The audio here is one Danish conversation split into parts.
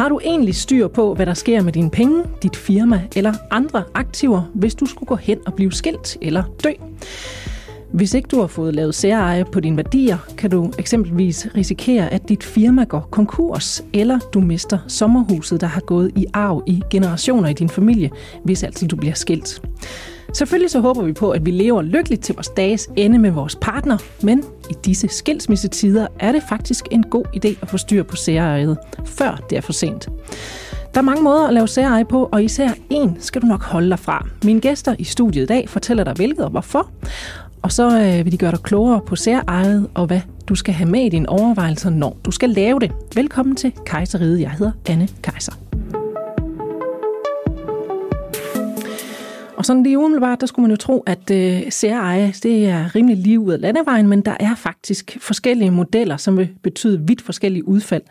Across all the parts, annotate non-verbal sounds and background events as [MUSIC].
Har du egentlig styr på, hvad der sker med dine penge, dit firma eller andre aktiver, hvis du skulle gå hen og blive skilt eller dø? Hvis ikke du har fået lavet særeje på dine værdier, kan du eksempelvis risikere, at dit firma går konkurs, eller du mister sommerhuset, der har gået i arv i generationer i din familie, hvis altså du bliver skilt. Selvfølgelig så håber vi på, at vi lever lykkeligt til vores dages ende med vores partner, men i disse skilsmissetider er det faktisk en god idé at få styr på særejet, før det er for sent. Der er mange måder at lave særeje på, og især en skal du nok holde dig fra. Mine gæster i studiet i dag fortæller dig hvilket og hvorfor, og så øh, vil de gøre dig klogere på særejet og hvad du skal have med i dine overvejelser, når du skal lave det. Velkommen til Kejseriet. Jeg hedder Anne Kejser. Og sådan lige umiddelbart, der skulle man jo tro, at øh, særeje, det er rimelig lige ud af landevejen, men der er faktisk forskellige modeller, som vil betyde vidt forskellige udfald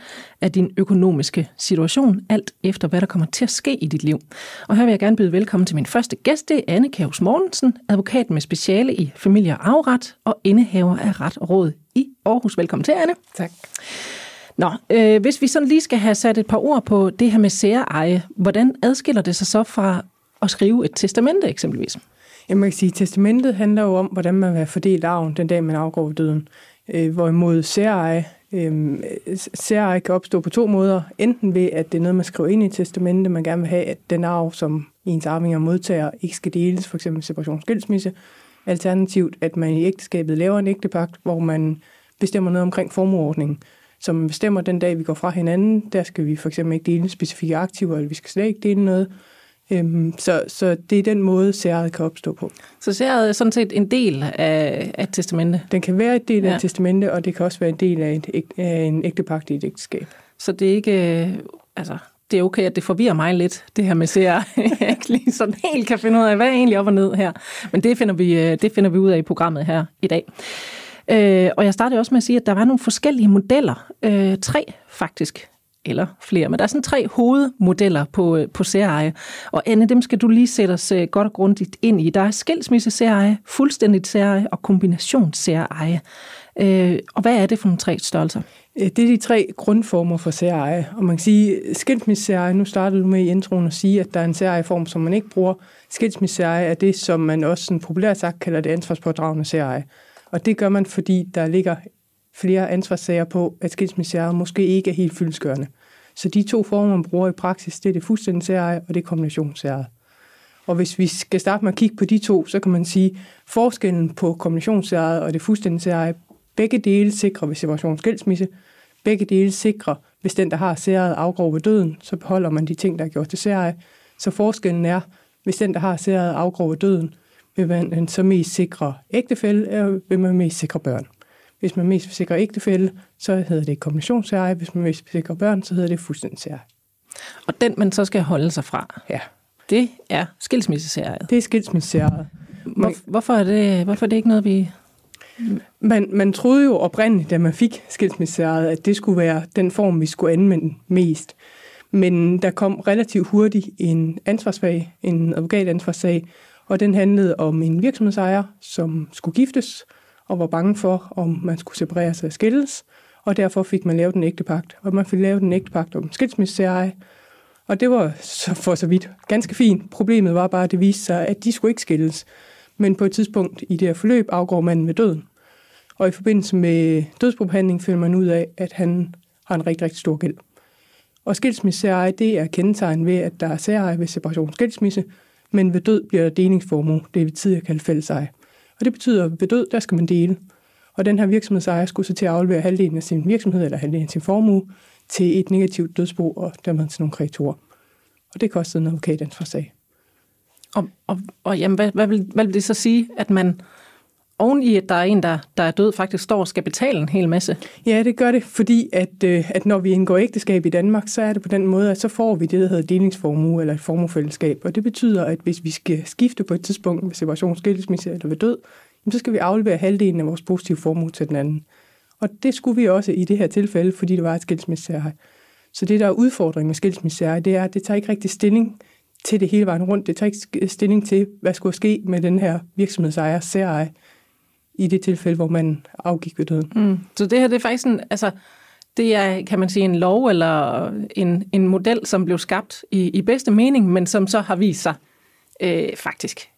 af din økonomiske situation, alt efter hvad der kommer til at ske i dit liv. Og her vil jeg gerne byde velkommen til min første gæst, det er Anne Kævs Mortensen, advokat med speciale i familie og afret og indehaver af ret og råd i Aarhus. Velkommen til, Anne. Tak. Nå, øh, hvis vi sådan lige skal have sat et par ord på det her med særeje, hvordan adskiller det sig så fra at skrive et testamente eksempelvis? Jeg man kan sige, at testamentet handler jo om, hvordan man vil fordele arven den dag, man afgår ved døden. Øh, hvorimod særeje, øh, særeje kan opstå på to måder. Enten ved, at det er noget, man skriver ind i testamentet, man gerne vil have, at den arv, som ens arvinger modtager, ikke skal deles, f.eks. separation skilsmisse. Alternativt, at man i ægteskabet laver en ægtepagt, hvor man bestemmer noget omkring formueordningen. Så man bestemmer den dag, vi går fra hinanden, der skal vi for eksempel ikke dele specifikke aktiver, eller vi skal slet ikke dele noget. Øhm, så, så det er den måde, særet kan opstå på. Så særet er sådan set en del af, af et testamente? Den kan være en del af ja. et testamente, og det kan også være en del af, et, af en ægtepagt i et ægteskab. Så det er ikke... Altså, det er okay, at det forvirrer mig lidt, det her med seere. [LAUGHS] jeg ikke lige sådan helt kan finde ud af, hvad er egentlig op og ned her. Men det finder vi, øh, det finder vi ud af i programmet her i dag. Øh, og jeg startede også med at sige, at der var nogle forskellige modeller. Øh, tre faktisk eller flere. Men der er sådan tre hovedmodeller på, øh, på særeje. Og Anne, dem skal du lige sætte os øh, godt og grundigt ind i. Der er skilsmisse særeje, fuldstændigt særeje og kombinationssæreje. Øh, og hvad er det for nogle tre størrelser? Øh, det er de tre grundformer for særeje. Og man kan sige, skilsmisse nu startede du med i introen at sige, at der er en særejeform, som man ikke bruger. skilsmisse er det, som man også sådan populært sagt kalder det ansvarspådragende særeje. Og det gør man, fordi der ligger flere ansvarssager på, at skilsmissesager måske ikke er helt fyldskørende. Så de to former, man bruger i praksis, det er det fuldstændig særeje, og det er kombinationsseje. Og hvis vi skal starte med at kigge på de to, så kan man sige, forskellen på kombinationsseje og det fuldstændige særeje, begge dele sikrer ved separation skilsmisse, begge dele sikrer, hvis den, der har særet afgår ved døden, så beholder man de ting, der er gjort til særeje. Så forskellen er, hvis den, der har særet afgår ved døden, vil man så mest sikre ægtefælde, eller vil man mest sikre børn. Hvis man mest vil sikre ægtefælde, så hedder det kombinationseje. Hvis man mest vil sikre børn, så hedder det fuldstændigseje. Og den, man så skal holde sig fra, ja. det er skilsmissesejet. Det er skilsmissesejet. Hvor, hvorfor, er det, hvorfor er det ikke noget, vi... Man, man troede jo oprindeligt, da man fik skilsmissesejet, at det skulle være den form, vi skulle anvende mest. Men der kom relativt hurtigt en ansvarssag, en advokatansvarssag, og den handlede om en virksomhedsejer, som skulle giftes, og var bange for, om man skulle separere sig og skilles, og derfor fik man lavet en ægtepagt. Og man fik lavet en ægtepagt om skilsmisseseje, og det var så for så vidt ganske fint. Problemet var bare, at det viste sig, at de skulle ikke skilles. Men på et tidspunkt i det her forløb afgår manden med døden. Og i forbindelse med dødsbehandling finder man ud af, at han har en rigtig, rigtig stor gæld. Og skilsmisseeje, det er kendetegn ved, at der er særeje ved separation skilsmisse, men ved død bliver der delingsformue, det vi tidligere kaldte fælleseje. Og det betyder, at ved død, der skal man dele. Og den her virksomhedsejer skulle så til at aflevere halvdelen af sin virksomhed eller halvdelen af sin formue til et negativt dødsbo og dermed til nogle kreditorer. Og det kostede en advokatansvarssag. Og, og, og jamen, hvad, hvad, vil, hvad vil det så sige, at man oven i, at der er en, der, der er død, faktisk står og skal betale en hel masse? Ja, det gør det, fordi at, øh, at når vi indgår ægteskab i Danmark, så er det på den måde, at så får vi det, der hedder delingsformue eller et formuefællesskab. Og det betyder, at hvis vi skal skifte på et tidspunkt ved separation, skilsmisse eller ved død, så skal vi aflevere halvdelen af vores positive formue til den anden. Og det skulle vi også i det her tilfælde, fordi det var et skilsmissesærhej. Så det, der er udfordringen med skilsmissesærhej, det er, at det tager ikke rigtig stilling til det hele vejen rundt. Det tager ikke stilling til, hvad skulle ske med den her virksomhedsejer, særeje, i det tilfælde, hvor man afgik ved døden. Mm. Så det her, det er faktisk sådan, altså, det er, kan man sige, en lov eller en, en model, som blev skabt i, i bedste mening, men som så har vist sig øh, faktisk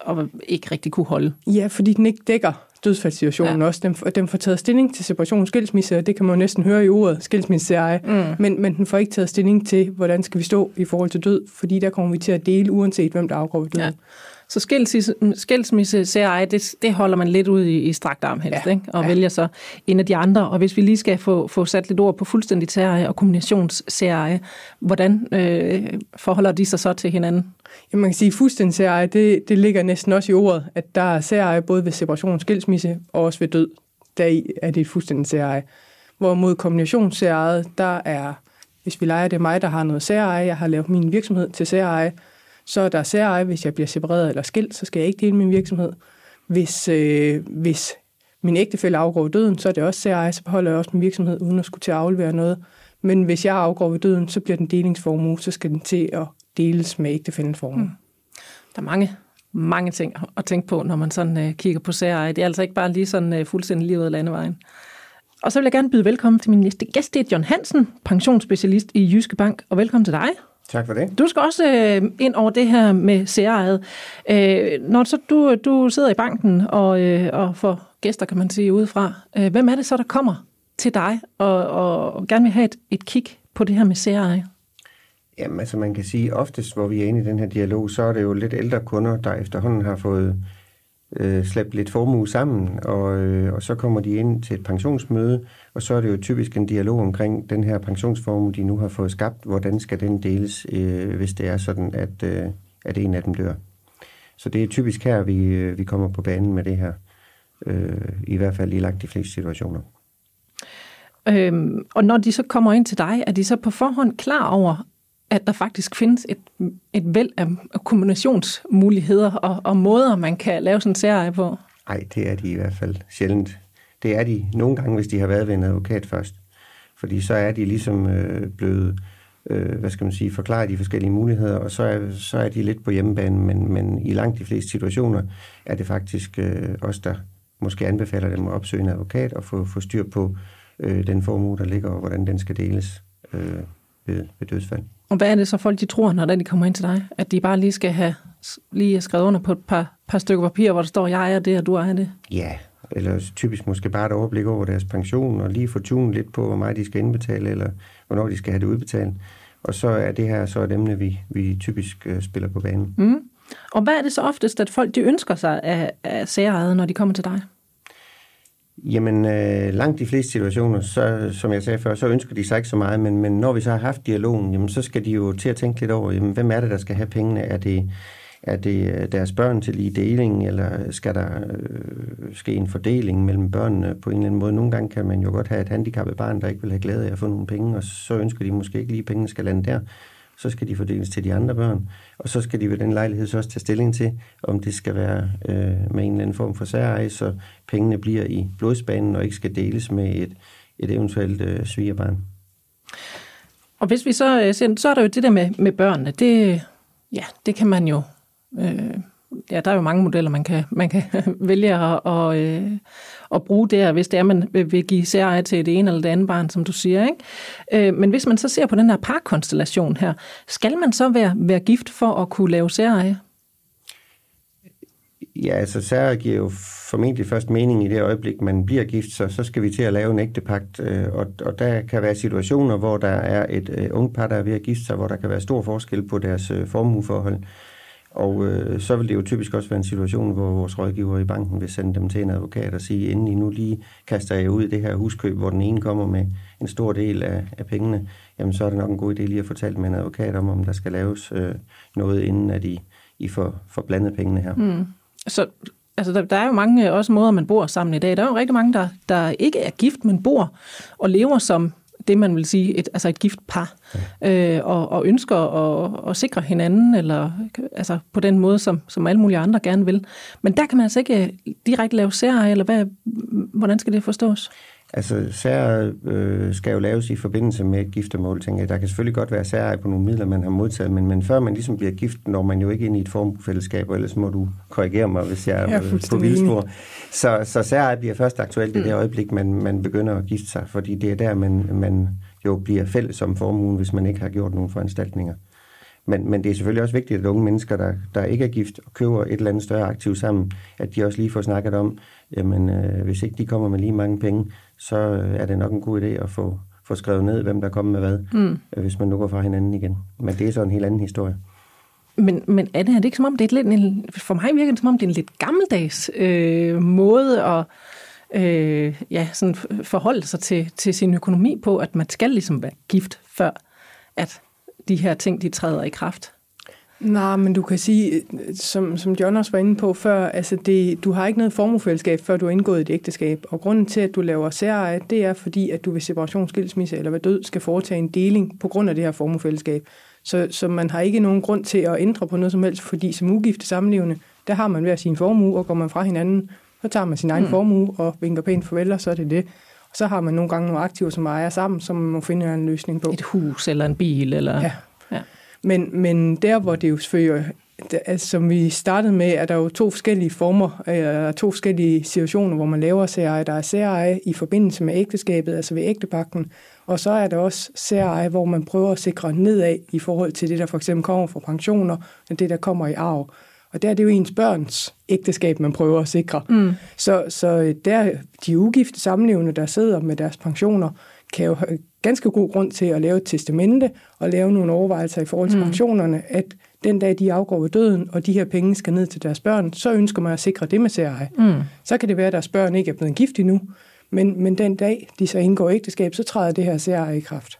og ikke rigtig kunne holde. Ja, fordi den ikke dækker dødsfaldssituationen ja. også. Den, den får taget stilling til separation skilsmisse, og det kan man jo næsten høre i ordet, skilsmisse mm. men, men den får ikke taget stilling til, hvordan skal vi stå i forhold til død, fordi der kommer vi til at dele, uanset hvem der afgår døden. Ja. Så skilsmisse, skilsmisse CRI, det, det holder man lidt ud i, i strakt arm helst, ja. ikke? og ja. vælger så en af de andre. Og hvis vi lige skal få, få sat lidt ord på fuldstændig CRI og kombinations-CRI, hvordan øh, forholder de sig så til hinanden? Ja, man kan sige, at fuldstændig CRI, det, det ligger næsten også i ordet, at der er CRI både ved separation, skilsmisse og også ved død. Der er det et fuldstændig CRI. Hvorimod kombinations der er, hvis vi leger, det er mig, der har noget CRI, jeg har lavet min virksomhed til CRI, så er der særeje, hvis jeg bliver separeret eller skilt, så skal jeg ikke dele min virksomhed. Hvis, øh, hvis min ægtefælle afgår ved døden, så er det også særeje, så beholder jeg også min virksomhed, uden at skulle til at aflevere noget. Men hvis jeg afgår ved døden, så bliver den delingsformue, så skal den til at deles med ægtefællens formue. Mm. Der er mange, mange ting at tænke på, når man sådan øh, kigger på særeje. Det er altså ikke bare lige sådan øh, fuldstændig livet af landevejen. Og så vil jeg gerne byde velkommen til min næste gæst, det er John Hansen, pensionsspecialist i Jyske Bank, og velkommen til dig. Tak for det. Du skal også øh, ind over det her med særejet. Øh, når så du, du sidder i banken og, øh, og får gæster, kan man sige, udefra, øh, hvem er det så, der kommer til dig og, og, og gerne vil have et, et kig på det her med særeje? Jamen, altså man kan sige, oftest hvor vi er inde i den her dialog, så er det jo lidt ældre kunder, der efterhånden har fået øh, slæbt lidt formue sammen, og, øh, og så kommer de ind til et pensionsmøde, og så er det jo typisk en dialog omkring den her pensionsformue, de nu har fået skabt. Hvordan skal den deles, øh, hvis det er sådan, at, øh, at en af dem dør? Så det er typisk her, vi, øh, vi kommer på banen med det her. Øh, I hvert fald i langt de fleste situationer. Øhm, og når de så kommer ind til dig, er de så på forhånd klar over, at der faktisk findes et, et væld af kombinationsmuligheder og, og måder, man kan lave sådan en serie på? Nej, det er de i hvert fald sjældent. Det er de nogle gange, hvis de har været ved en advokat først. Fordi så er de ligesom øh, blevet, øh, hvad skal man sige, forklaret de forskellige muligheder, og så er, så er de lidt på hjemmebane, men, men i langt de fleste situationer er det faktisk øh, os, der måske anbefaler dem at opsøge en advokat og få, få styr på øh, den formue, der ligger, og hvordan den skal deles øh, ved, ved dødsfald. Og hvad er det så folk, de tror, når de kommer ind til dig? At de bare lige skal have lige skrevet under på et par, par stykker papir, hvor der står, jeg er det, og du er det? Ja, eller typisk måske bare et overblik over deres pension, og lige få tunet lidt på, hvor meget de skal indbetale, eller hvornår de skal have det udbetalt. Og så er det her så et emne, vi, vi typisk uh, spiller på banen. Mm. Og hvad er det så oftest, at folk de ønsker sig af, af særejet, når de kommer til dig? Jamen, øh, langt de fleste situationer, så, som jeg sagde før, så ønsker de sig ikke så meget, men, men når vi så har haft dialogen, jamen, så skal de jo til at tænke lidt over, jamen, hvem er det, der skal have pengene? Er det, er det øh, deres børn til lige deling, eller skal der øh, ske en fordeling mellem børnene på en eller anden måde? Nogle gange kan man jo godt have et handicappet barn, der ikke vil have glæde af at få nogle penge, og så ønsker de måske ikke lige, at pengene skal lande der så skal de fordeles til de andre børn, og så skal de ved den lejlighed så også tage stilling til, om det skal være øh, med en eller anden form for særeje, så pengene bliver i blodsbanen og ikke skal deles med et, et eventuelt øh, svigerbarn. Og hvis vi så øh, ser, så er der jo det der med, med børnene, det, ja, det kan man jo øh, ja, der er jo mange modeller, man kan, man kan [LAUGHS] vælge at, og, øh, at bruge der, hvis det er, man vil give særeje til det ene eller det andet barn, som du siger. Ikke? Øh, men hvis man så ser på den her parkonstellation her, skal man så være, være gift for at kunne lave særeje? Ja, altså særeje giver jo formentlig først mening i det øjeblik, man bliver gift, så, så skal vi til at lave en ægtepagt, øh, og, og der kan være situationer, hvor der er et øh, par, der er ved at gifte sig, hvor der kan være stor forskel på deres øh, formueforhold. Og øh, så vil det jo typisk også være en situation, hvor vores rådgiver i banken vil sende dem til en advokat og sige, inden I nu lige kaster jeg ud i det her huskøb, hvor den ene kommer med en stor del af, af pengene, jamen så er det nok en god idé lige at fortælle med en advokat om, om der skal laves øh, noget, inden at I, I får, får blandet pengene her. Mm. Så altså, der, der er jo mange øh, også måder, man bor sammen i dag. Der er jo rigtig mange, der, der ikke er gift, men bor og lever som det, man vil sige, et, altså et gift par, ja. øh, og, og ønsker at, at sikre hinanden, eller altså på den måde, som, som alle mulige andre gerne vil. Men der kan man altså ikke direkte lave særeje, eller hvad, hvordan skal det forstås? Altså, sær øh, skal jo laves i forbindelse med et giftermål, tænker jeg. Der kan selvfølgelig godt være sær på nogle midler, man har modtaget, men, men før man ligesom bliver gift, når man jo ikke ind i et formfællesskab, og ellers må du korrigere mig, hvis jeg er øh, på vildspor. Så, så sær bliver først aktuelt i det mm. øjeblik, man, man begynder at gifte sig, fordi det er der, man, man jo bliver fælles om formuen, hvis man ikke har gjort nogen foranstaltninger. Men, men det er selvfølgelig også vigtigt, at unge mennesker, der, der ikke er gift og køber et eller andet større aktiv sammen, at de også lige får snakket om, jamen øh, hvis ikke de kommer med lige mange penge, så øh, er det nok en god idé at få, få skrevet ned, hvem der kommer med hvad, mm. øh, hvis man nu går fra hinanden igen. Men det er så en helt anden historie. Men, men er det, er det ikke som om, det er lidt en, for mig virker det som om, det er en lidt gammeldags øh, måde at øh, ja, sådan forholde sig til, til sin økonomi på, at man skal ligesom være gift, før at de her ting, de træder i kraft? Nej, men du kan sige, som, som John også var inde på før, altså det, du har ikke noget formuefællesskab, før du har indgået et ægteskab. Og grunden til, at du laver særeje, det er fordi, at du ved separation, skilsmisse eller ved død skal foretage en deling på grund af det her formuefællesskab. Så, så man har ikke nogen grund til at ændre på noget som helst, fordi som ugifte samlevende, der har man hver sin formue, og går man fra hinanden, så tager man sin egen mm. formue og vinker pænt farvel, og så er det det. Og så har man nogle gange nogle aktiver, som ejer sammen, som man må finde en løsning på. Et hus eller en bil? Eller... Ja. ja. Men, men der, hvor det jo selvfølgelig, altså, som vi startede med, er der jo to forskellige former, eller to forskellige situationer, hvor man laver særeje. Der er særeje i forbindelse med ægteskabet, altså ved ægtepakten, og så er der også særeje, hvor man prøver at sikre nedad i forhold til det, der for eksempel kommer fra pensioner, og det, der kommer i arv. Og der er det jo ens børns ægteskab, man prøver at sikre. Mm. Så, så der de ugifte samlevende, der sidder med deres pensioner, kan jo have ganske god grund til at lave et testamente og lave nogle overvejelser i forhold til mm. pensionerne, at den dag de afgår ved døden, og de her penge skal ned til deres børn, så ønsker man at sikre det med særeje. Mm. Så kan det være, at deres børn ikke er blevet gift endnu, men, men den dag, de så indgår ægteskab, så træder det her særeje i kraft.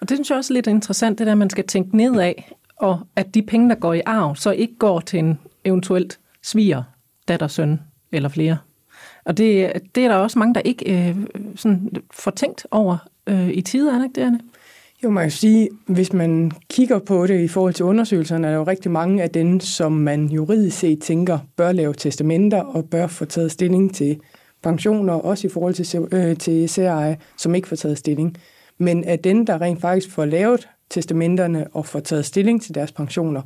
Og det synes jeg også er lidt interessant, det der, at man skal tænke nedad, og at de penge, der går i arv, så ikke går til en eventuelt sviger, datter, søn eller flere. Og det, det er der også mange, der ikke øh, sådan får tænkt over øh, i tider, er det ikke det, Jo, man kan sige, hvis man kigger på det i forhold til undersøgelserne, er der jo rigtig mange af dem, som man juridisk set tænker, bør lave testamenter og bør få taget stilling til pensioner, også i forhold til, øh, til særeje, som ikke får taget stilling. Men af dem, der rent faktisk får lavet testamenterne og får taget stilling til deres pensioner,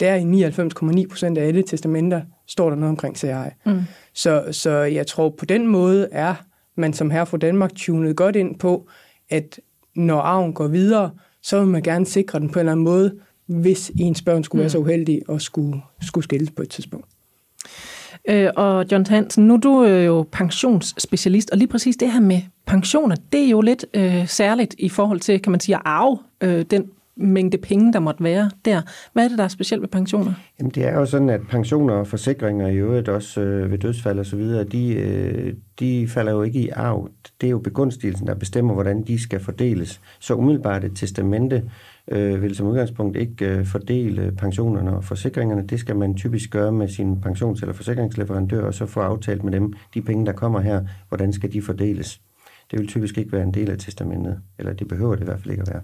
der i 99,9 procent af alle testamenter står der noget omkring CRI. Mm. Så, så jeg tror på den måde er man som her fra Danmark tunet godt ind på, at når arven går videre, så vil man gerne sikre den på en eller anden måde, hvis ens børn skulle være så mm. uheldige og skulle, skulle skilles på et tidspunkt. Øh, og John Hansen, nu er du øh, jo pensionsspecialist, og lige præcis det her med pensioner, det er jo lidt øh, særligt i forhold til, kan man sige, at arve øh, den mængde penge, der måtte være der. Hvad er det, der er specielt ved pensioner? Jamen, det er jo sådan, at pensioner og forsikringer i øvrigt også øh, ved dødsfald og så videre, de, øh, de falder jo ikke i arv. Det er jo begunstigelsen, der bestemmer, hvordan de skal fordeles. Så umiddelbart et testamente øh, vil som udgangspunkt ikke øh, fordele pensionerne og forsikringerne. Det skal man typisk gøre med sin pensions- eller forsikringsleverandør, og så få aftalt med dem, de penge, der kommer her, hvordan skal de fordeles. Det vil typisk ikke være en del af testamentet, eller det behøver det i hvert fald ikke at være.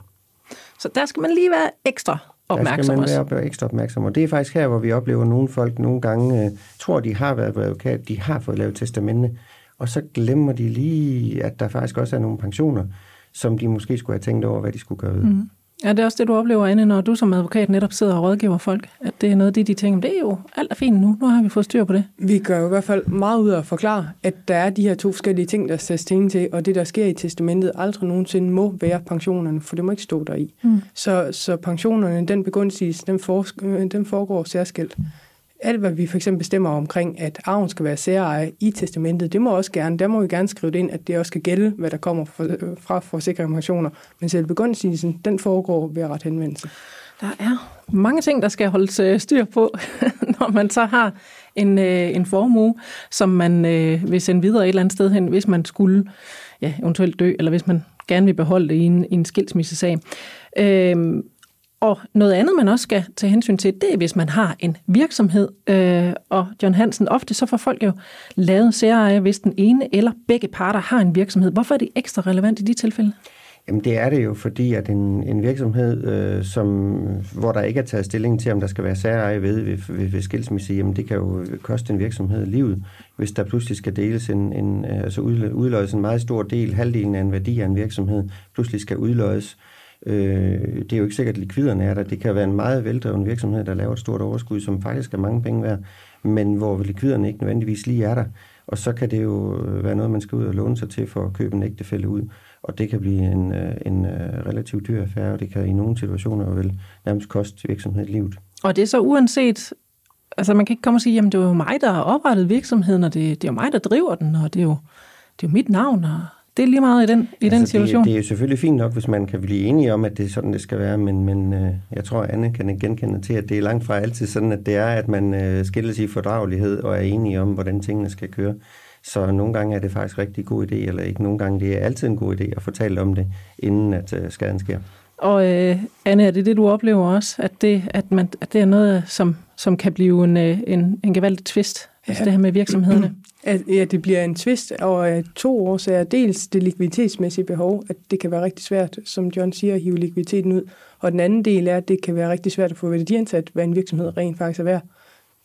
Så der skal man lige være ekstra opmærksom Der skal man være ekstra opmærksom, og det er faktisk her, hvor vi oplever, at nogle folk nogle gange øh, tror, de har været på advokat, de har fået lavet testamente, og så glemmer de lige, at der faktisk også er nogle pensioner, som de måske skulle have tænkt over, hvad de skulle gøre ved. Mm. Ja, det er også det, du oplever, Anne, når du som advokat netop sidder og rådgiver folk, at det er noget af det, de tænker, det er jo alt er fint nu, nu har vi fået styr på det. Vi gør jo i hvert fald meget ud af at forklare, at der er de her to forskellige ting, der sættes ting til, og det, der sker i testamentet, aldrig nogensinde må være pensionerne, for det må ikke stå der i. Mm. Så, så pensionerne, den begunstiges, den, for, den foregår særskilt alt, hvad vi for eksempel bestemmer omkring, at arven skal være særeje i testamentet, det må også gerne, der må vi gerne skrive det ind, at det også skal gælde, hvad der kommer fra forsikring og pensioner. Men selve begunstigelsen, den foregår ved ret henvendelse. Der er mange ting, der skal holdes øh, styr på, [LAUGHS] når man så har en, øh, en formue, som man øh, vil sende videre et eller andet sted hen, hvis man skulle ja, eventuelt dø, eller hvis man gerne vil beholde det i en, i en skilsmissesag. Øh, og noget andet, man også skal tage hensyn til, det er, hvis man har en virksomhed. Øh, og John Hansen, ofte så får folk jo lavet særeje, hvis den ene eller begge parter har en virksomhed. Hvorfor er det ekstra relevant i de tilfælde? Jamen det er det jo, fordi at en, en virksomhed, øh, som, hvor der ikke er taget stilling til, om der skal være særeje ved, ved, ved, ved skilsmisse, jamen det kan jo koste en virksomhed livet, hvis der pludselig skal deles en, en øh, altså udløjes en meget stor del, halvdelen af en værdi af en virksomhed, pludselig skal udløjes. Øh, det er jo ikke sikkert, at likviderne er der. Det kan være en meget veldreven virksomhed, der laver et stort overskud, som faktisk er mange penge værd, men hvor likviderne ikke nødvendigvis lige er der. Og så kan det jo øh, være noget, man skal ud og låne sig til for at købe en ægtefælde ud og det kan blive en, øh, en øh, relativt dyr affære, og det kan i nogle situationer vel nærmest koste virksomheden livet. Og det er så uanset, altså man kan ikke komme og sige, jamen det er jo mig, der har oprettet virksomheden, og det, det er jo mig, der driver den, og det er jo, det er jo mit navn, og det er lige meget i den, i altså, den situation. Det, det er jo selvfølgelig fint nok, hvis man kan blive enige om, at det er sådan, det skal være, men, men øh, jeg tror, Anne kan genkende til, at det er langt fra altid sådan, at det er, at man øh, skilles i fordragelighed og er enige om, hvordan tingene skal køre. Så nogle gange er det faktisk rigtig god idé, eller ikke nogle gange, det er altid en god idé at fortælle om det, inden at uh, skaden sker. Og øh, Anne, er det det, du oplever også, at det, at man, at det er noget, som, som kan blive en, øh, en, en gevaldig twist, ja. altså det her med virksomhederne? [CLEARS THROAT] At, ja, det bliver en twist over to årsager. Dels det likviditetsmæssige behov, at det kan være rigtig svært, som John siger, at hive likviditeten ud. Og den anden del er, at det kan være rigtig svært at få værdiansat, hvad en virksomhed rent faktisk er værd.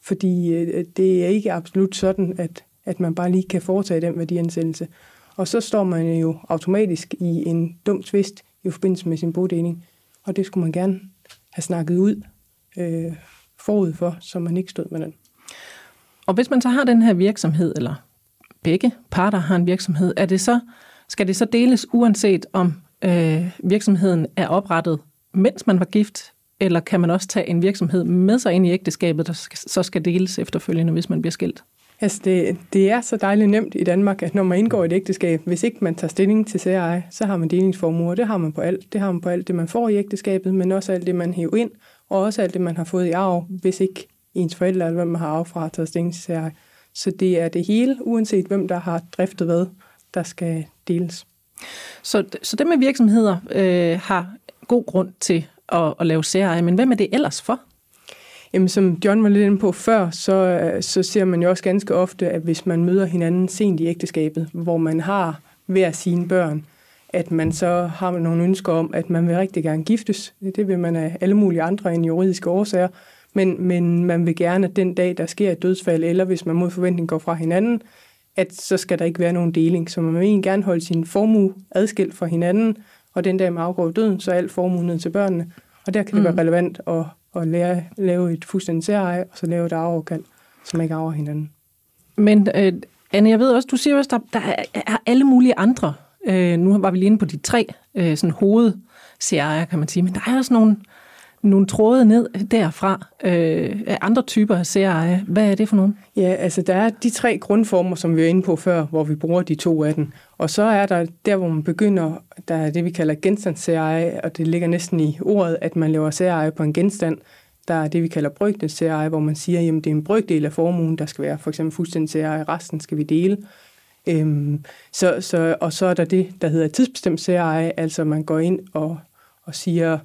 Fordi øh, det er ikke absolut sådan, at at man bare lige kan foretage den værdiansættelse. Og så står man jo automatisk i en dum tvist i forbindelse med sin bodeling, og det skulle man gerne have snakket ud øh, forud for, så man ikke stod med den. Og hvis man så har den her virksomhed, eller begge parter har en virksomhed, er det så, skal det så deles uanset om øh, virksomheden er oprettet, mens man var gift, eller kan man også tage en virksomhed med sig ind i ægteskabet, der så skal deles efterfølgende, hvis man bliver skilt? Altså det, det er så dejligt nemt i Danmark, at når man indgår et ægteskab, hvis ikke man tager stilling til særeje, så har man delingsformuer. Det har man på alt. Det har man på alt det, man får i ægteskabet, men også alt det, man hæver ind, og også alt det, man har fået i arv, hvis ikke ens forældre eller hvem man har arv fra har taget stilling til. Så det er det hele, uanset hvem der har driftet hvad, der skal deles. Så, så det med virksomheder øh, har god grund til at, at lave særeje, men hvem er det ellers for? Jamen, som John var lidt inde på før, så, så ser man jo også ganske ofte, at hvis man møder hinanden sent i ægteskabet, hvor man har hver sine børn, at man så har nogle ønsker om, at man vil rigtig gerne giftes. Det vil man af alle mulige andre end juridiske årsager. Men, men man vil gerne, at den dag, der sker et dødsfald, eller hvis man mod forventning går fra hinanden, at så skal der ikke være nogen deling. Så man vil egentlig gerne holde sin formue adskilt fra hinanden, og den dag man afgår døden, så er alt formue ned til børnene. Og der kan det mm. være relevant at og lære, lave et fuldstændig særeje, og så lave et arveopkald, som ikke arver hinanden. Men øh, Anne, jeg ved også, du siger også, der, der er alle mulige andre. Øh, nu var vi lige inde på de tre øh, sådan hovedserier, kan man sige, men der er også nogle, nogle tråde ned derfra øh, af andre typer af særeje. Hvad er det for nogen? Ja, altså der er de tre grundformer, som vi var inde på før, hvor vi bruger de to af dem. Og så er der der, hvor man begynder, der er det, vi kalder genstandssæreje, og det ligger næsten i ordet, at man laver særeje på en genstand. Der er det, vi kalder brygdelssæreje, hvor man siger, at det er en brygdel af formuen, der skal være for eksempel fuldstændig særeje, resten skal vi dele. Øhm, så, så, og så er der det, der hedder tidsbestemt særeje, altså man går ind og, og siger,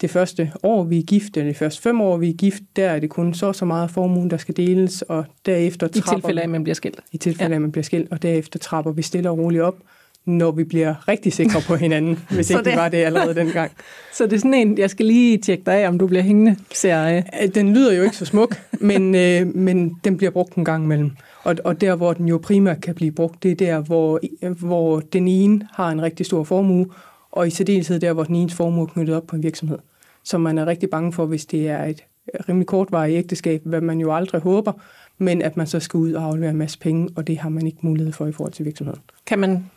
det første år, vi er gift, eller de første fem år, vi er gift, der er det kun så så meget formuen, der skal deles, og derefter trapper... I tilfælde af, at man bliver skilt. I tilfælde af, at man bliver skilt, og derefter trapper vi stille og roligt op, når vi bliver rigtig sikre på hinanden, [LAUGHS] hvis ikke det, var det allerede dengang. [LAUGHS] Så det er sådan en, jeg skal lige tjekke dig af, om du bliver hængende, ser jeg. Den lyder jo ikke så smuk, [LAUGHS] men, øh, men den bliver brugt en gang imellem. Og, og der, hvor den jo primært kan blive brugt, det er der, hvor, hvor den ene har en rigtig stor formue, og i særdeleshed der, hvor den ene formue er knyttet op på en virksomhed, som man er rigtig bange for, hvis det er et rimelig kortvarigt ægteskab, hvad man jo aldrig håber, men at man så skal ud og aflevere en masse penge, og det har man ikke mulighed for i forhold til virksomheden. Kan man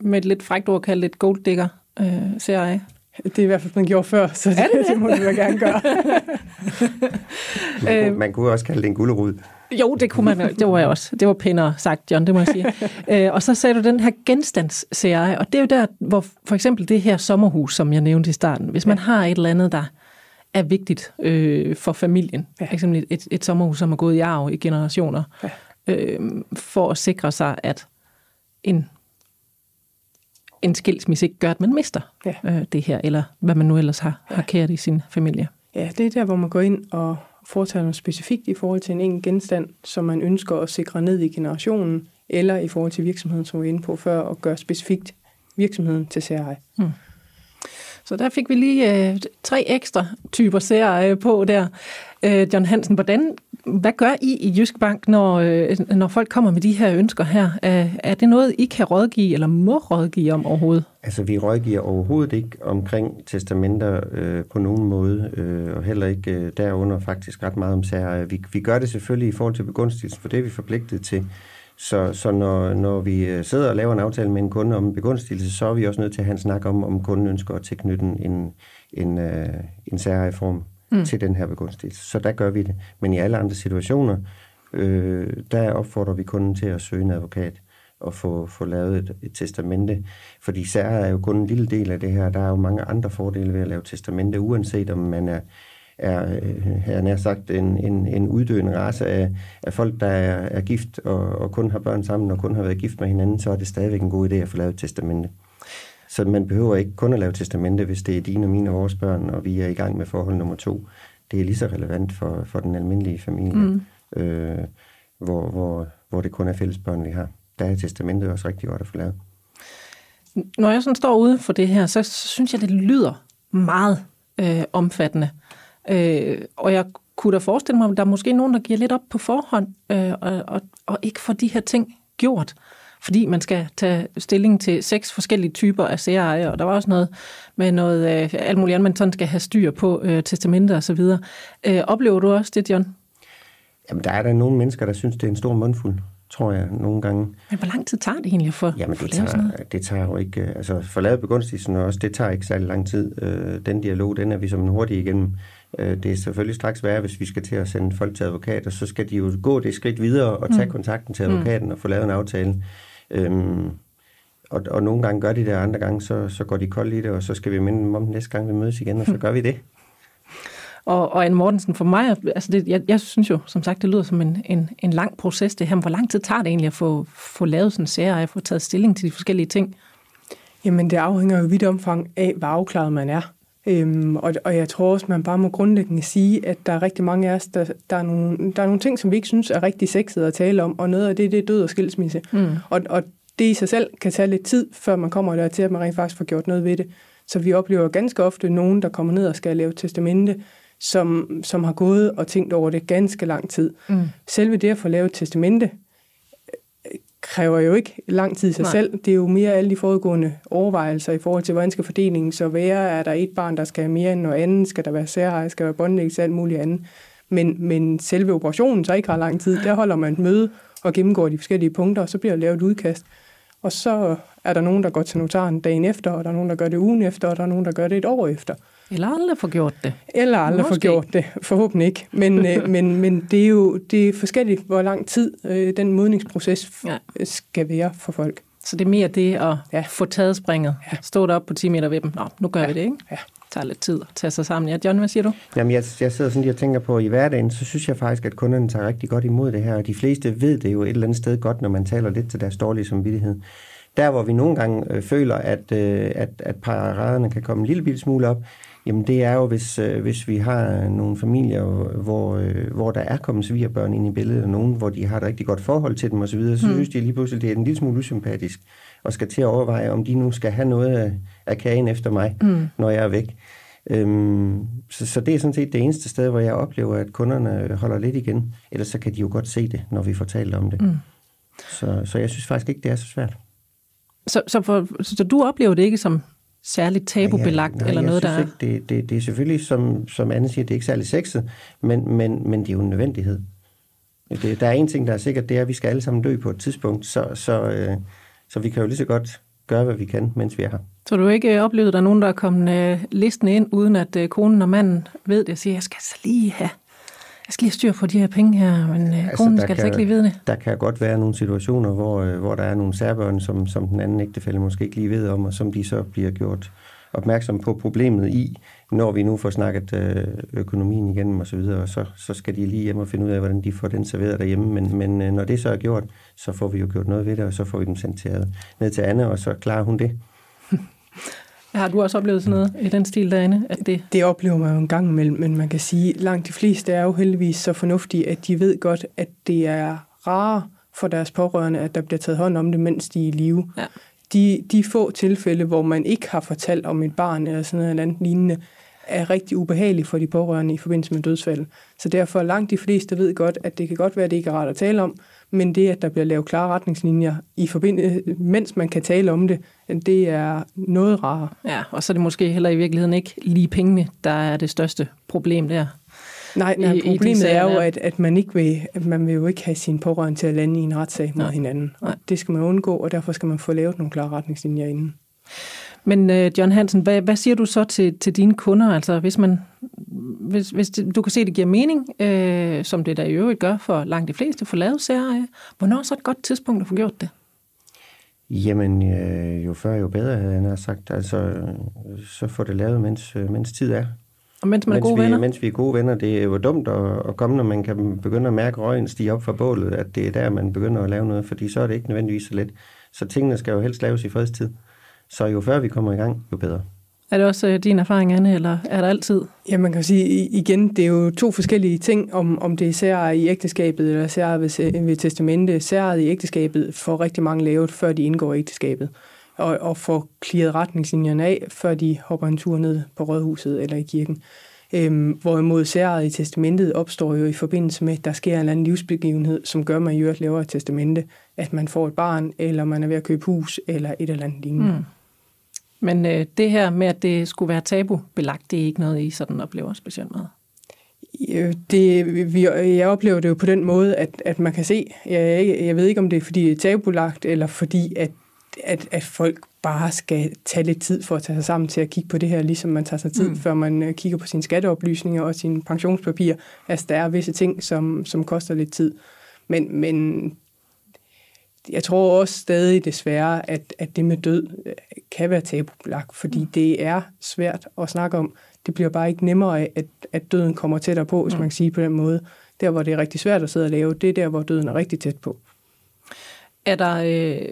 med et lidt frækt ord kalde det et gold digger, øh, ser jeg? Det er i hvert fald, man gjorde før, så det, [LAUGHS] det? det må du gerne gøre. man, kunne, man kunne også kalde det en gulderud. Jo, det kunne man. Det var jeg også. Det var pænere sagt, John, det må jeg sige. [LAUGHS] øh, og så sagde du den her genstandsserie, og det er jo der, hvor for eksempel det her sommerhus, som jeg nævnte i starten, hvis man har et eller andet, der er vigtigt øh, for familien, ja. eksempel et, et sommerhus, som er gået i arv i generationer, ja. øh, for at sikre sig, at en en skilsmisse ikke gør, at man mister ja. øh, det her, eller hvad man nu ellers har, ja. har kært i sin familie. Ja, det er der, hvor man går ind og foretager noget specifikt i forhold til en enkelt genstand, som man ønsker at sikre ned i generationen, eller i forhold til virksomheden, som vi var inde på før, og gøre specifikt virksomheden til særeje. Mm. Så der fik vi lige øh, tre ekstra typer særeje øh, på der. Øh, John Hansen, hvordan, hvad gør I i Jysk Bank, når, øh, når folk kommer med de her ønsker her? Er, er det noget, I kan rådgive eller må rådgive om overhovedet? Altså, vi rådgiver overhovedet ikke omkring testamenter øh, på nogen måde, øh, og heller ikke øh, derunder faktisk ret meget om særeje. Vi, vi gør det selvfølgelig i forhold til begunstigelsen, for det er vi forpligtet til. Så, så når, når vi øh, sidder og laver en aftale med en kunde om begunstigelse, så er vi også nødt til at have en snak om, om kunden ønsker at tilknytte en, en, øh, en særreform mm. til den her begunstigelse. Så der gør vi det. Men i alle andre situationer, øh, der opfordrer vi kunden til at søge en advokat og få, få lavet et, et testamente. Fordi sær er jo kun en lille del af det her. Der er jo mange andre fordele ved at lave testamente, uanset om man er er, øh, her nær sagt, en, en, en uddøende race af, af folk, der er, er gift og, og kun har børn sammen og kun har været gift med hinanden, så er det stadigvæk en god idé at få lavet et testamente. Så man behøver ikke kun at lave testamente, hvis det er dine og mine og vores børn, og vi er i gang med forhold nummer to. Det er lige så relevant for, for den almindelige familie, mm. øh, hvor, hvor, hvor det kun er fælles børn, vi har. Der er testamentet også rigtig godt at få lavet. Når jeg sådan står ude for det her, så synes jeg, det lyder meget øh, omfattende. Øh, og jeg kunne da forestille mig, at der er måske nogen, der giver lidt op på forhånd, øh, og, og, og ikke får de her ting gjort, fordi man skal tage stilling til seks forskellige typer af særeje, og der var også noget med noget øh, alt muligt andet, man sådan skal have styr på, øh, testamenter og så videre. Øh, oplever du også det, John? Jamen, der er der nogle mennesker, der synes, det er en stor mundfuld tror jeg, nogle gange. Men hvor lang tid tager det egentlig for Jamen, det, tager, sådan noget? det tager jo ikke... Altså, for lavet begunstigelsen også, det tager ikke særlig lang tid. Øh, den dialog, den er vi som en hurtig igennem. Øh, det er selvfølgelig straks værre, hvis vi skal til at sende folk til advokat, og så skal de jo gå det skridt videre og tage mm. kontakten til advokaten mm. og få lavet en aftale. Øhm, og, og nogle gange gør de det, og andre gange så, så går de koldt i det, og så skal vi minde dem om næste gang, vi mødes igen, og så gør vi det. Og, og Anne Mortensen, for mig, altså det, jeg, jeg synes jo, som sagt, det lyder som en, en, en lang proces det her. Hvor lang tid tager det egentlig at få, få lavet sådan en serie, og få taget stilling til de forskellige ting? Jamen, det afhænger jo vidt omfang af, hvor afklaret man er. Øhm, og, og jeg tror også, man bare må grundlæggende sige, at der er rigtig mange af os, der, der, er nogle, der er nogle ting, som vi ikke synes er rigtig sexet at tale om, og noget af det, det er død og skilsmisse. Mm. Og, og det i sig selv kan tage lidt tid, før man kommer der til, at man rent faktisk får gjort noget ved det. Så vi oplever ganske ofte nogen, der kommer ned og skal lave testamente, som, som har gået og tænkt over det ganske lang tid. Mm. Selve det at få lavet testamente kræver jo ikke lang tid i sig Nej. selv. Det er jo mere alle de foregående overvejelser i forhold til, hvordan skal fordelingen så være? Er der et barn, der skal have mere end noget andet? Skal der være særeje? Skal der være båndlæggelse? Alt muligt andet. Men, men selve operationen så ikke har lang tid. Der holder man et møde og gennemgår de forskellige punkter, og så bliver der lavet et udkast. Og så er der nogen, der går til notaren dagen efter, og der er nogen, der gør det ugen efter, og der er nogen, der gør det et år efter. Eller aldrig får gjort det. Eller aldrig får gjort det, forhåbentlig ikke. Men, [LAUGHS] øh, men, men det er jo det er forskelligt, hvor lang tid øh, den modningsproces ja. skal være for folk. Så det er mere det at ja. få taget springet. Ja. Stå deroppe på 10 meter ved dem. Nå, nu gør ja. vi det, ikke? Ja. Det tager lidt tid at tage sig sammen. Ja, John, hvad siger du? Jamen, jeg, jeg sidder sådan lige og tænker på, at i hverdagen, så synes jeg faktisk, at kunderne tager rigtig godt imod det her. Og de fleste ved det jo et eller andet sted godt, når man taler lidt til deres dårlige samvittighed. Der, hvor vi nogle gange øh, føler, at, øh, at, at paraderne kan komme en lille smule op, Jamen det er jo, hvis, øh, hvis vi har nogle familier, hvor, øh, hvor der er kommet svigerbørn ind i billedet, og nogen, hvor de har et rigtig godt forhold til dem osv., så, videre, så mm. synes de lige pludselig, det er en lille smule usympatisk, og skal til at overveje, om de nu skal have noget af, af kagen efter mig, mm. når jeg er væk. Øhm, så, så det er sådan set det eneste sted, hvor jeg oplever, at kunderne holder lidt igen. Ellers så kan de jo godt se det, når vi fortæller om det. Mm. Så, så jeg synes faktisk ikke, det er så svært. Så, så, for, så du oplever det ikke som særligt tabubelagt, ja, ja, eller noget, der er... Ikke, det, det, det er selvfølgelig, som, som Anne siger, det er ikke særlig sexet, men, men, men det er jo en nødvendighed. Det, der er en ting, der er sikkert, det er, at vi skal alle sammen dø på et tidspunkt, så, så, øh, så vi kan jo lige så godt gøre, hvad vi kan, mens vi er her. Så du ikke øh, oplevet, at der er nogen, der er kommet øh, listen ind, uden at øh, konen og manden ved det, og siger, jeg skal så lige have jeg skal lige styr på de her penge her, men øh, altså, konen skal altså ikke lige vide det. Der kan godt være nogle situationer, hvor, øh, hvor der er nogle særbørn, som, som den anden ægtefælde måske ikke lige ved om, og som de så bliver gjort opmærksom på problemet i, når vi nu får snakket øh, økonomien igennem og så videre, og så, så skal de lige hjem og finde ud af, hvordan de får den serveret derhjemme. Men, men øh, når det så er gjort, så får vi jo gjort noget ved det, og så får vi dem sendt til, ned til Anne, og så klarer hun det. [LAUGHS] Har du også oplevet sådan noget i den stil derinde? At det... det oplever man jo en gang imellem, men man kan sige, at langt de fleste er jo heldigvis så fornuftige, at de ved godt, at det er rare for deres pårørende, at der bliver taget hånd om det, mens de er i live. Ja. de, de få tilfælde, hvor man ikke har fortalt om et barn eller sådan noget eller andet lignende, er rigtig ubehageligt for de pårørende i forbindelse med dødsfald. Så derfor langt de fleste ved godt, at det kan godt være, at det ikke er rart at tale om, men det, at der bliver lavet klare retningslinjer, i forbindelse, mens man kan tale om det, det er noget rarere. Ja, og så er det måske heller i virkeligheden ikke lige pengene, der er det største problem der. Nej, nej I, problemet i er jo, at, at man ikke vil, at man vil jo ikke have sin pårørende til at lande i en retssag mod nej. hinanden. Nej. Det skal man undgå, og derfor skal man få lavet nogle klare retningslinjer inden. Men uh, John Hansen, hvad, hvad siger du så til, til dine kunder? Altså, hvis man, hvis, hvis det, du kan se, at det giver mening, uh, som det der i øvrigt gør for langt de fleste, for lavet serie, hvornår er så et godt tidspunkt at få gjort det? Jamen, øh, jo før, jo bedre, han har sagt. Altså, så får det lavet, mens, mens tid er. Og mens man er gode vi, venner? Mens vi er gode venner. Det er jo dumt at, at komme, når man kan begynde at mærke røgen stige op fra bålet, at det er der, man begynder at lave noget, fordi så er det ikke nødvendigvis så let. Så tingene skal jo helst laves i fredstid. Så jo før vi kommer i gang, jo bedre. Er det også øh, din erfaring, Anne, eller er der altid? Ja, man kan sige igen, det er jo to forskellige ting, om, om det er sær i ægteskabet eller sær ved, ved testamente. Sær i ægteskabet får rigtig mange lavet, før de indgår i ægteskabet, og, og får klidret retningslinjerne af, før de hopper en tur ned på rådhuset eller i kirken. Øhm, hvorimod særet i testamentet opstår jo i forbindelse med, at der sker en eller anden livsbegivenhed, som gør, at man i øvrigt laver et testamente, at man får et barn, eller man er ved at købe hus, eller et eller andet lignende. Mm. Men øh, det her med, at det skulle være tabubelagt, det er ikke noget, I sådan oplever specielt meget? Det, vi, jeg oplever det jo på den måde, at, at man kan se, jeg, jeg ved ikke, om det er fordi det er tabulagt, eller fordi at, at, at folk bare skal tage lidt tid for at tage sig sammen til at kigge på det her, ligesom man tager sig tid, mm. før man øh, kigger på sine skatteoplysninger og sine pensionspapirer. Altså, der er visse ting, som, som koster lidt tid. Men, men jeg tror også stadig desværre, at, at det med død øh, kan være tabubelagt, fordi mm. det er svært at snakke om. Det bliver bare ikke nemmere af, at, at døden kommer tættere på, hvis mm. man kan sige på den måde. Der, hvor det er rigtig svært at sidde og lave, det er der, hvor døden er rigtig tæt på. Er der øh,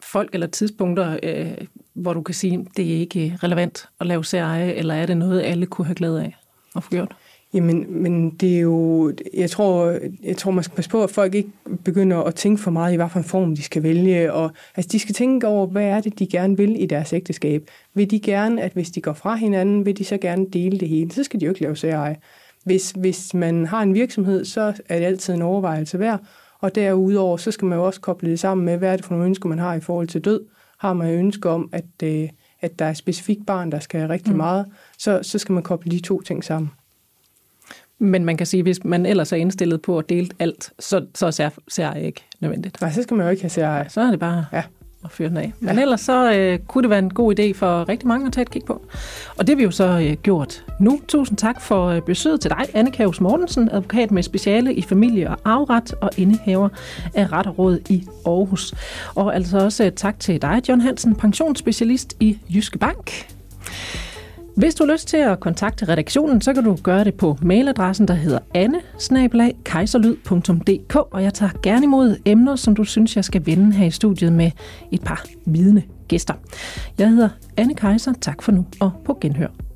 folk eller tidspunkter, øh, hvor du kan sige, det er ikke relevant at lave serie, eller er det noget, alle kunne have glæde af at få gjort? Jamen, men det er jo, jeg tror, jeg tror, man skal passe på, at folk ikke begynder at tænke for meget i, hvad for en form de skal vælge. Og, altså, de skal tænke over, hvad er det, de gerne vil i deres ægteskab. Vil de gerne, at hvis de går fra hinanden, vil de så gerne dele det hele? Så skal de jo ikke lave særeje. Hvis, hvis man har en virksomhed, så er det altid en overvejelse værd. Og derudover, så skal man jo også koble det sammen med, hvad er det for nogle ønsker, man har i forhold til død. Har man ønsker om, at, øh, at der er et specifikt barn, der skal have rigtig mm. meget, så, så skal man koble de to ting sammen. Men man kan sige, hvis man ellers er indstillet på at dele alt, så, så ser, ser jeg ikke nødvendigt. Nej, så skal man jo ikke have ser. Så er det bare ja. at fyre den af. Men ja. ellers så øh, kunne det være en god idé for rigtig mange at tage et kig på. Og det har vi jo så øh, gjort nu. Tusind tak for øh, besøget til dig, Anne Kavs Mortensen, advokat med speciale i familie- og arveret og indehaver af ret og råd i Aarhus. Og altså også øh, tak til dig, John Hansen, pensionsspecialist i Jyske Bank. Hvis du har lyst til at kontakte redaktionen, så kan du gøre det på mailadressen, der hedder anne og jeg tager gerne imod emner, som du synes, jeg skal vende her i studiet med et par vidne gæster. Jeg hedder Anne Kejser. Tak for nu, og på genhør.